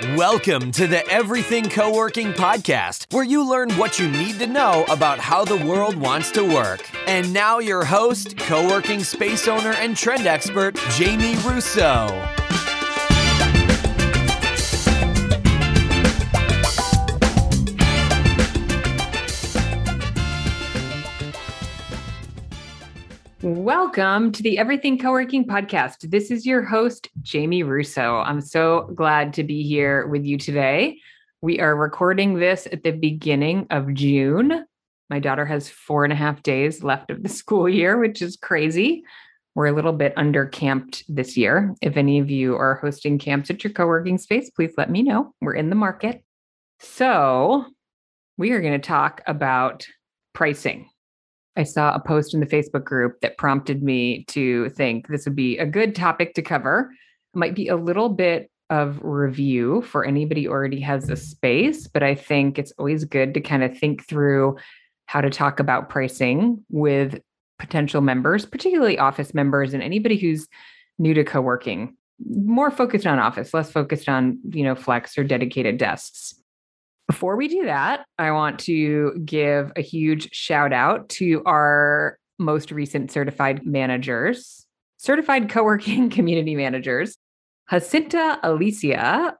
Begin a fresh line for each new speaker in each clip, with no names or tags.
Welcome to the Everything Co working podcast, where you learn what you need to know about how the world wants to work. And now, your host, co working space owner and trend expert, Jamie Russo.
Welcome to the Everything Co-working podcast. This is your host, Jamie Russo. I'm so glad to be here with you today. We are recording this at the beginning of June. My daughter has four and a half days left of the school year, which is crazy. We're a little bit under camped this year. If any of you are hosting camps at your co-working space, please let me know. We're in the market. So we are going to talk about pricing I saw a post in the Facebook group that prompted me to think this would be a good topic to cover. It might be a little bit of review for anybody already has a space, but I think it's always good to kind of think through how to talk about pricing with potential members, particularly office members and anybody who's new to co-working. More focused on office, less focused on, you know, flex or dedicated desks. Before we do that, I want to give a huge shout out to our most recent certified managers, certified co working community managers, Jacinta Alicia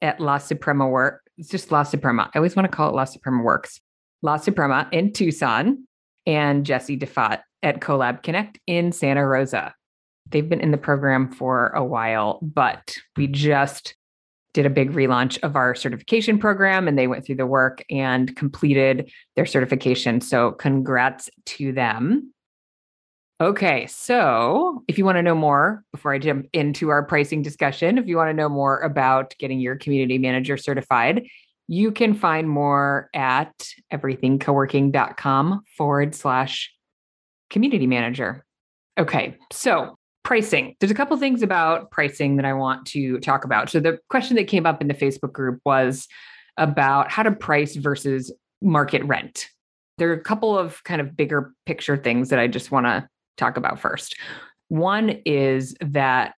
at La Suprema Work. It's just La Suprema. I always want to call it La Suprema Works. La Suprema in Tucson and Jesse DeFat at Collab Connect in Santa Rosa. They've been in the program for a while, but we just did a big relaunch of our certification program and they went through the work and completed their certification. So, congrats to them. Okay, so if you want to know more, before I jump into our pricing discussion, if you want to know more about getting your community manager certified, you can find more at everythingcoworking.com forward slash community manager. Okay, so pricing. There's a couple things about pricing that I want to talk about. So the question that came up in the Facebook group was about how to price versus market rent. There are a couple of kind of bigger picture things that I just want to talk about first. One is that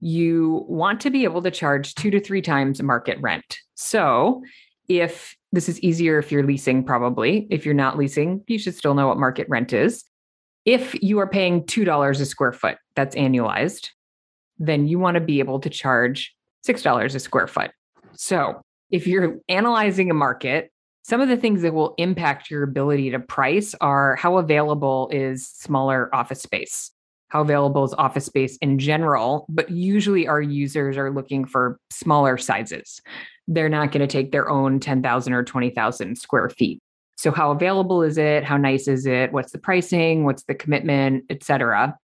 you want to be able to charge two to three times market rent. So if this is easier if you're leasing, probably. If you're not leasing, you should still know what market rent is. If you are paying $2 a square foot, that's annualized, then you want to be able to charge $6 a square foot. So if you're analyzing a market, some of the things that will impact your ability to price are how available is smaller office space, how available is office space in general, but usually our users are looking for smaller sizes. They're not going to take their own 10,000 or 20,000 square feet. So how available is it? How nice is it? What's the pricing? What's the commitment, et cetera?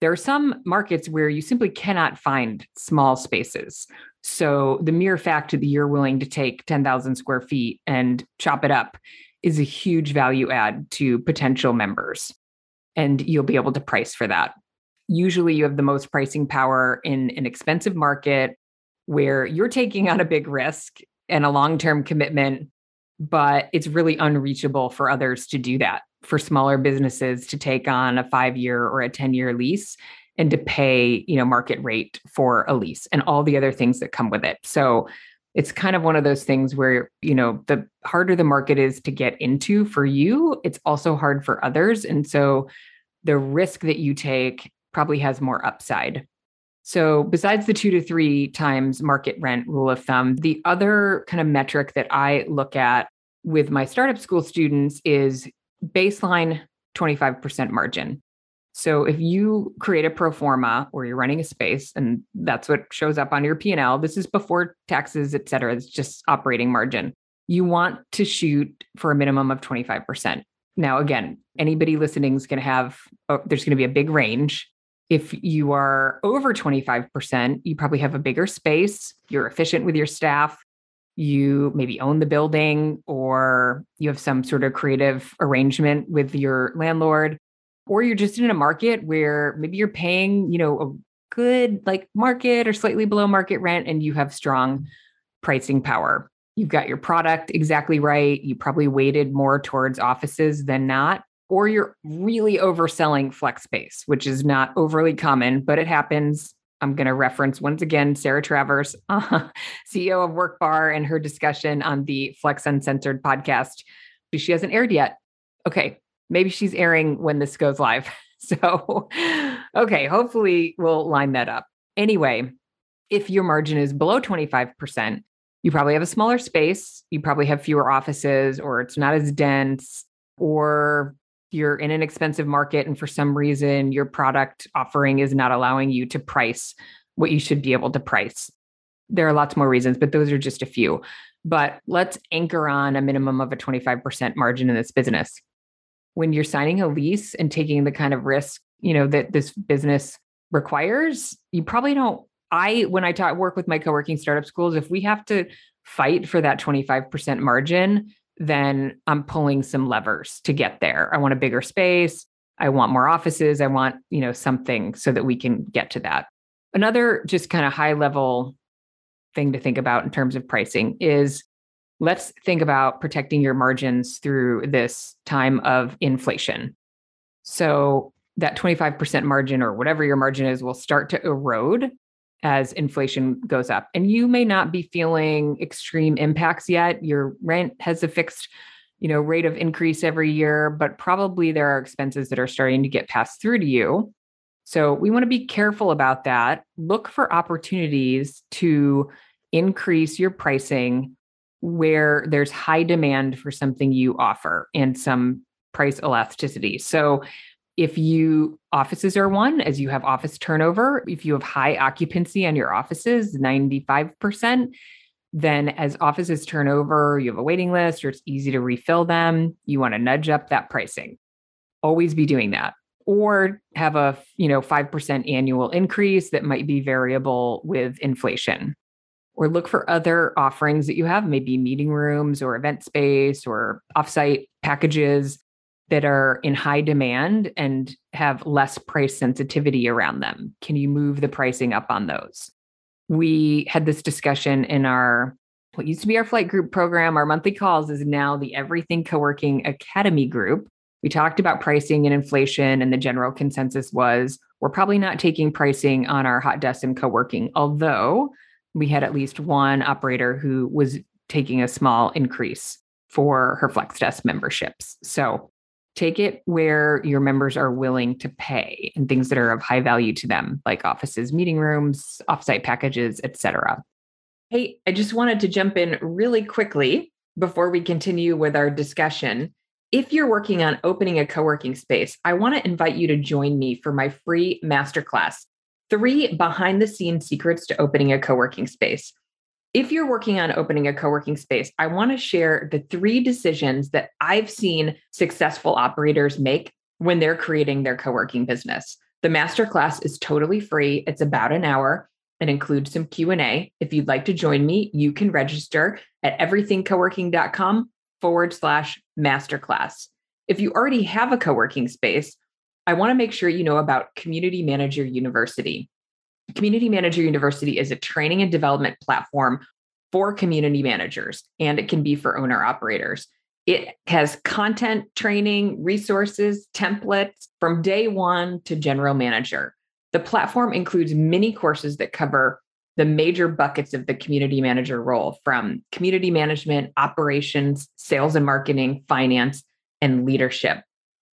There are some markets where you simply cannot find small spaces. So the mere fact that you're willing to take 10,000 square feet and chop it up is a huge value add to potential members. And you'll be able to price for that. Usually you have the most pricing power in an expensive market where you're taking on a big risk and a long term commitment but it's really unreachable for others to do that for smaller businesses to take on a 5 year or a 10 year lease and to pay you know market rate for a lease and all the other things that come with it. So it's kind of one of those things where you know the harder the market is to get into for you it's also hard for others. And so the risk that you take probably has more upside so, besides the two to three times market rent rule of thumb, the other kind of metric that I look at with my startup school students is baseline 25% margin. So if you create a pro forma or you're running a space and that's what shows up on your P&L, this is before taxes, et cetera, it's just operating margin. You want to shoot for a minimum of 25%. Now, again, anybody listening is going to have, oh, there's going to be a big range. If you are over 25%, you probably have a bigger space, you're efficient with your staff, you maybe own the building, or you have some sort of creative arrangement with your landlord, or you're just in a market where maybe you're paying, you know, a good like market or slightly below market rent and you have strong pricing power. You've got your product exactly right. You probably weighted more towards offices than not or you're really overselling flex space, which is not overly common, but it happens. I'm going to reference once again Sarah Travers, uh, CEO of WorkBar, and her discussion on the Flex Uncensored podcast. She hasn't aired yet. Okay, maybe she's airing when this goes live. So, okay, hopefully we'll line that up. Anyway, if your margin is below 25%, you probably have a smaller space, you probably have fewer offices, or it's not as dense, or you're in an expensive market and for some reason your product offering is not allowing you to price what you should be able to price. There are lots more reasons, but those are just a few. But let's anchor on a minimum of a 25% margin in this business. When you're signing a lease and taking the kind of risk, you know, that this business requires, you probably don't I when I talk work with my co-working startup schools, if we have to fight for that 25% margin, then I'm pulling some levers to get there. I want a bigger space. I want more offices. I want, you know, something so that we can get to that. Another just kind of high level thing to think about in terms of pricing is let's think about protecting your margins through this time of inflation. So that 25% margin or whatever your margin is will start to erode as inflation goes up. And you may not be feeling extreme impacts yet. Your rent has a fixed, you know, rate of increase every year, but probably there are expenses that are starting to get passed through to you. So we want to be careful about that. Look for opportunities to increase your pricing where there's high demand for something you offer and some price elasticity. So if you offices are one as you have office turnover if you have high occupancy on your offices 95% then as offices turn over you have a waiting list or it's easy to refill them you want to nudge up that pricing. Always be doing that. Or have a you know 5% annual increase that might be variable with inflation. Or look for other offerings that you have maybe meeting rooms or event space or offsite packages that are in high demand and have less price sensitivity around them? Can you move the pricing up on those? We had this discussion in our what used to be our flight group program, our monthly calls is now the Everything Co-working Academy group. We talked about pricing and inflation, and the general consensus was we're probably not taking pricing on our hot desk and co-working, although we had at least one operator who was taking a small increase for her flex desk memberships. So take it where your members are willing to pay and things that are of high value to them like offices meeting rooms offsite packages etc hey i just wanted to jump in really quickly before we continue with our discussion. If you're working on opening a co-working space i want to invite you to join me for my free masterclass three behind the scenes secrets to opening a co-working space if you're working on opening a co working space, I want to share the three decisions that I've seen successful operators make when they're creating their co working business. The masterclass is totally free. It's about an hour and includes some Q&A. If you'd like to join me, you can register at everythingcoworking.com forward slash masterclass. If you already have a co-working space, I want to make sure you know about Community Manager University. Community Manager University is a training and development platform for community managers, and it can be for owner operators. It has content, training, resources, templates from day one to general manager. The platform includes many courses that cover the major buckets of the community manager role from community management, operations, sales and marketing, finance, and leadership.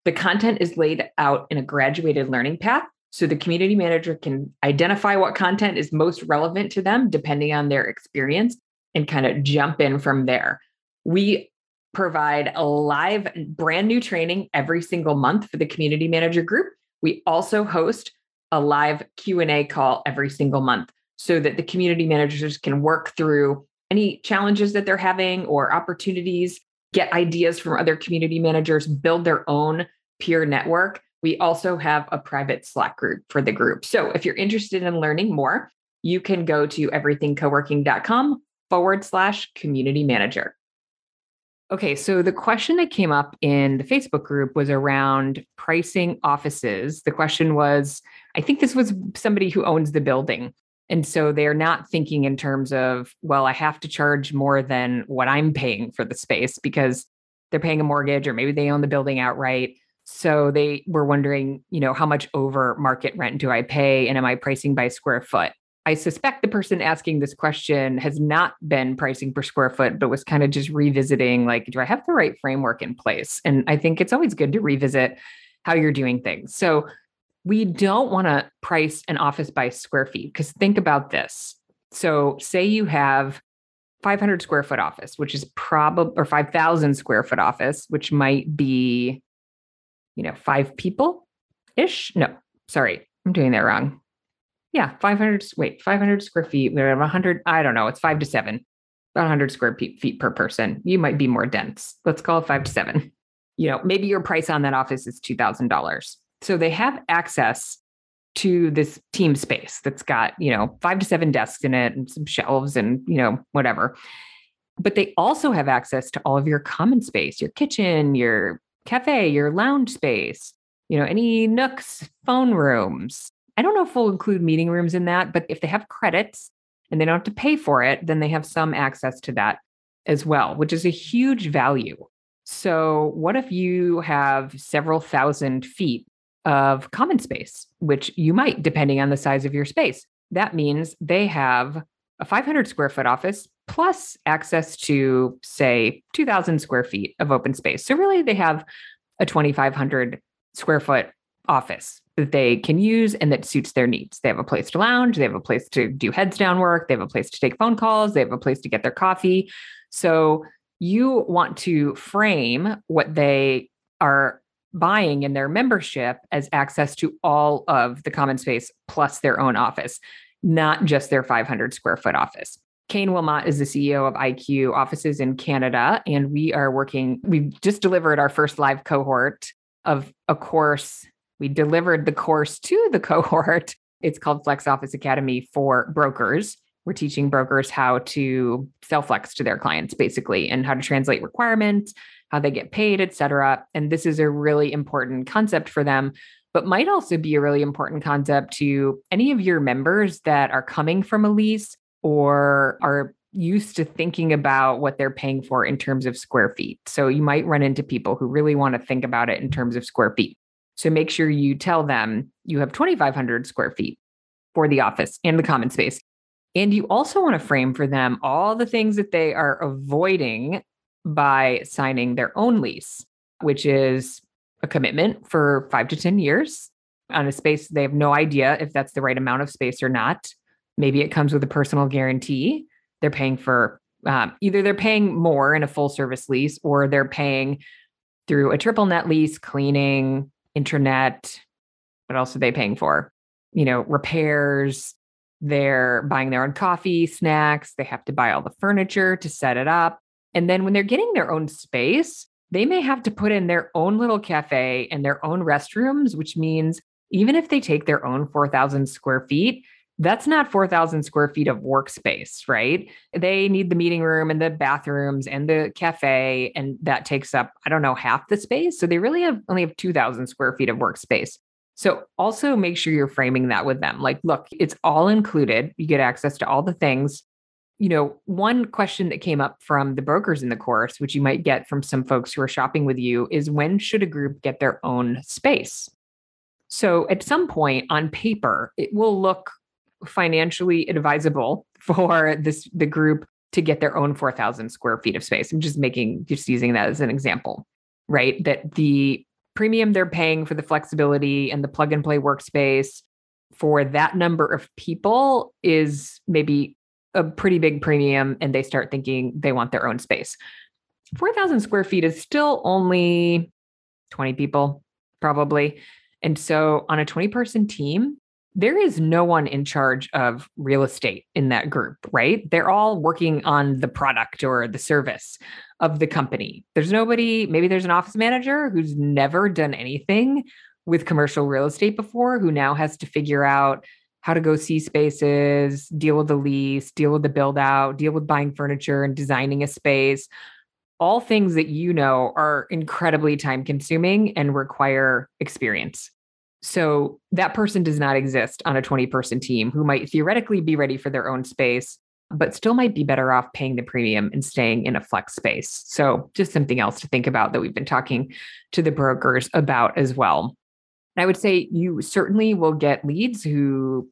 The content is laid out in a graduated learning path so the community manager can identify what content is most relevant to them depending on their experience and kind of jump in from there. We provide a live brand new training every single month for the community manager group. We also host a live Q&A call every single month so that the community managers can work through any challenges that they're having or opportunities, get ideas from other community managers, build their own peer network we also have a private Slack group for the group. So if you're interested in learning more, you can go to everythingcoworking.com forward slash community manager. Okay, so the question that came up in the Facebook group was around pricing offices. The question was I think this was somebody who owns the building. And so they're not thinking in terms of, well, I have to charge more than what I'm paying for the space because they're paying a mortgage or maybe they own the building outright So they were wondering, you know, how much over market rent do I pay and am I pricing by square foot? I suspect the person asking this question has not been pricing per square foot, but was kind of just revisiting like, do I have the right framework in place? And I think it's always good to revisit how you're doing things. So we don't want to price an office by square feet because think about this. So, say you have 500 square foot office, which is probably, or 5,000 square foot office, which might be, you know, five people ish. No, sorry, I'm doing that wrong yeah, 500, wait, 500 square feet. We have 100, I don't know, it's five to seven, about 100 square feet per person. You might be more dense. Let's call it five to seven. You know, maybe your price on that office is $2,000. So they have access to this team space that's got, you know, five to seven desks in it and some shelves and, you know, whatever. But they also have access to all of your common space, your kitchen, your cafe, your lounge space, you know, any nooks, phone rooms, I don't know if we'll include meeting rooms in that, but if they have credits and they don't have to pay for it, then they have some access to that as well, which is a huge value. So, what if you have several thousand feet of common space, which you might, depending on the size of your space? That means they have a 500 square foot office plus access to, say, 2,000 square feet of open space. So, really, they have a 2,500 square foot office that they can use and that suits their needs. They have a place to lounge, they have a place to do heads down work, they have a place to take phone calls, they have a place to get their coffee. So you want to frame what they are buying in their membership as access to all of the common space plus their own office, not just their 500 square foot office. Kane Willmott is the CEO of IQ offices in Canada, and we are working. We've just delivered our first live cohort of a course we delivered the course to the cohort. It's called Flex Office Academy for brokers. We're teaching brokers how to sell flex to their clients, basically, and how to translate requirements, how they get paid, et cetera. And this is a really important concept for them, but might also be a really important concept to any of your members that are coming from a lease or are used to thinking about what they're paying for in terms of square feet. So you might run into people who really want to think about it in terms of square feet. So make sure you tell them you have 2,500 square feet for the office and the common space. And you also want to frame for them all the things that they are avoiding by signing their own lease, which is a commitment for five to 10 years on a space. They have no idea if that's the right amount of space or not. Maybe it comes with a personal guarantee. They're paying for um, either they're paying more in a full service lease or they're paying through a triple net lease, cleaning, internet. What else are they paying for? You know, repairs. They're buying their own coffee, snacks. They have to buy all the furniture to set it up. And then when they're getting their own space, they may have to put in their own little cafe and their own restrooms, which means even if they take their own 4,000 square feet, that's not 4,000 square feet of workspace, right? They need the meeting room and the bathrooms and the cafe, and that takes up, I don't know, half the space. So they really have only have 2,000 square feet of workspace. So also make sure you're framing that with them. Like, look, it's all included. You get access to all the things. You know, one question that came up from the brokers in the course, which you might get from some folks who are shopping with you, is when should a group get their own space? So at some point on paper, it will look financially advisable for this the group to get their own 4000 square feet of space i'm just making just using that as an example right that the premium they're paying for the flexibility and the plug and play workspace for that number of people is maybe a pretty big premium and they start thinking they want their own space 4000 square feet is still only 20 people probably and so on a 20 person team there is no one in charge of real estate in that group, right? They're all working on the product or the service of the company. There's nobody, maybe there's an office manager who's never done anything with commercial real estate before, who now has to figure out how to go see spaces, deal with the lease, deal with the build out, deal with buying furniture and designing a space. All things that you know are incredibly time consuming and require experience. So that person does not exist on a 20 person team who might theoretically be ready for their own space, but still might be better off paying the premium and staying in a flex space. So, just something else to think about that we've been talking to the brokers about as well. I would say you certainly will get leads who,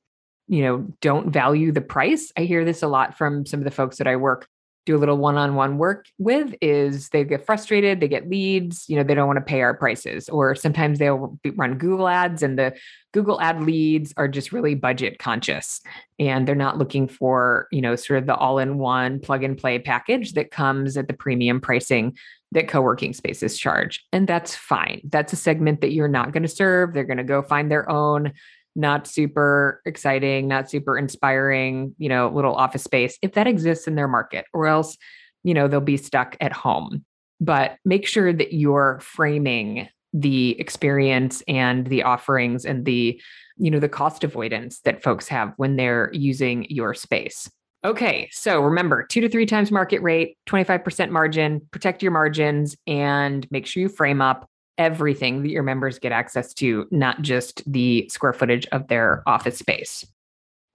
you know, don't value the price. I hear this a lot from some of the folks that I work do a little one-on-one work with is they get frustrated they get leads you know they don't want to pay our prices. Or sometimes they'll run google ads and the google ad leads are just really budget conscious. And they're not looking for you know sort of the all-in-one plug and play package that comes at the premium pricing that co-working spaces charge. And that's fine. That's a segment that you're not going to serve. They're going to go find their own not super exciting, not super inspiring, you know, little office space, if that exists in their market, or else, you know, they'll be stuck at home. But make sure that you're framing the experience and the offerings and the, you know, the cost avoidance that folks have when they're using your space. Okay, so remember two to three times market rate, 25% margin, protect your margins, and make sure you frame up everything that your members get access to, not just the square footage of their office space.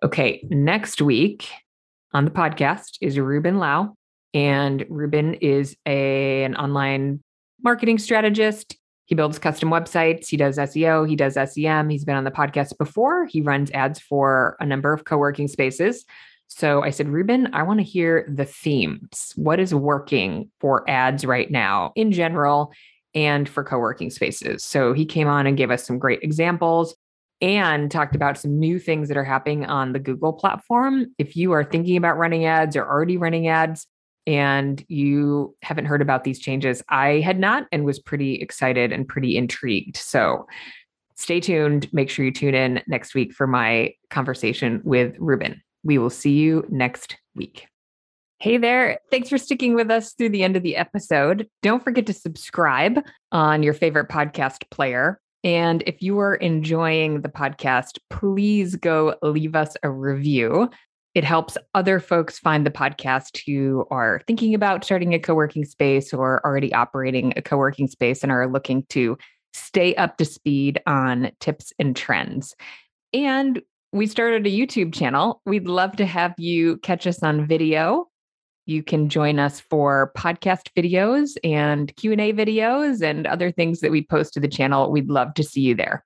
Okay, next week on the podcast is Ruben Lau. And Ruben is a, an online marketing strategist. He builds custom websites. He does SEO. He does SEM. He's been on the podcast before. He runs ads for a number of co working spaces. So I said, Ruben, I want to hear the themes. What is working for ads right now in general? And for co working spaces. So he came on and gave us some great examples and talked about some new things that are happening on the Google platform. If you are thinking about running ads or already running ads, and you haven't heard about these changes, I had not and was pretty excited and pretty intrigued. So stay tuned. Make sure you tune in next week for my conversation with Ruben. We will see you next week. Hey there. Thanks for sticking with us through the end of the episode. Don't forget to subscribe on your favorite podcast player. And if you are enjoying the podcast, please go leave us a review. It helps other folks find the podcast who are thinking about starting a co working space or already operating a co working space and are looking to stay up to speed on tips and trends. And we started a YouTube channel. We'd love to have you catch us on video. You can join us for podcast videos and Q&A videos and other things that we post to the channel. We'd love to see you there.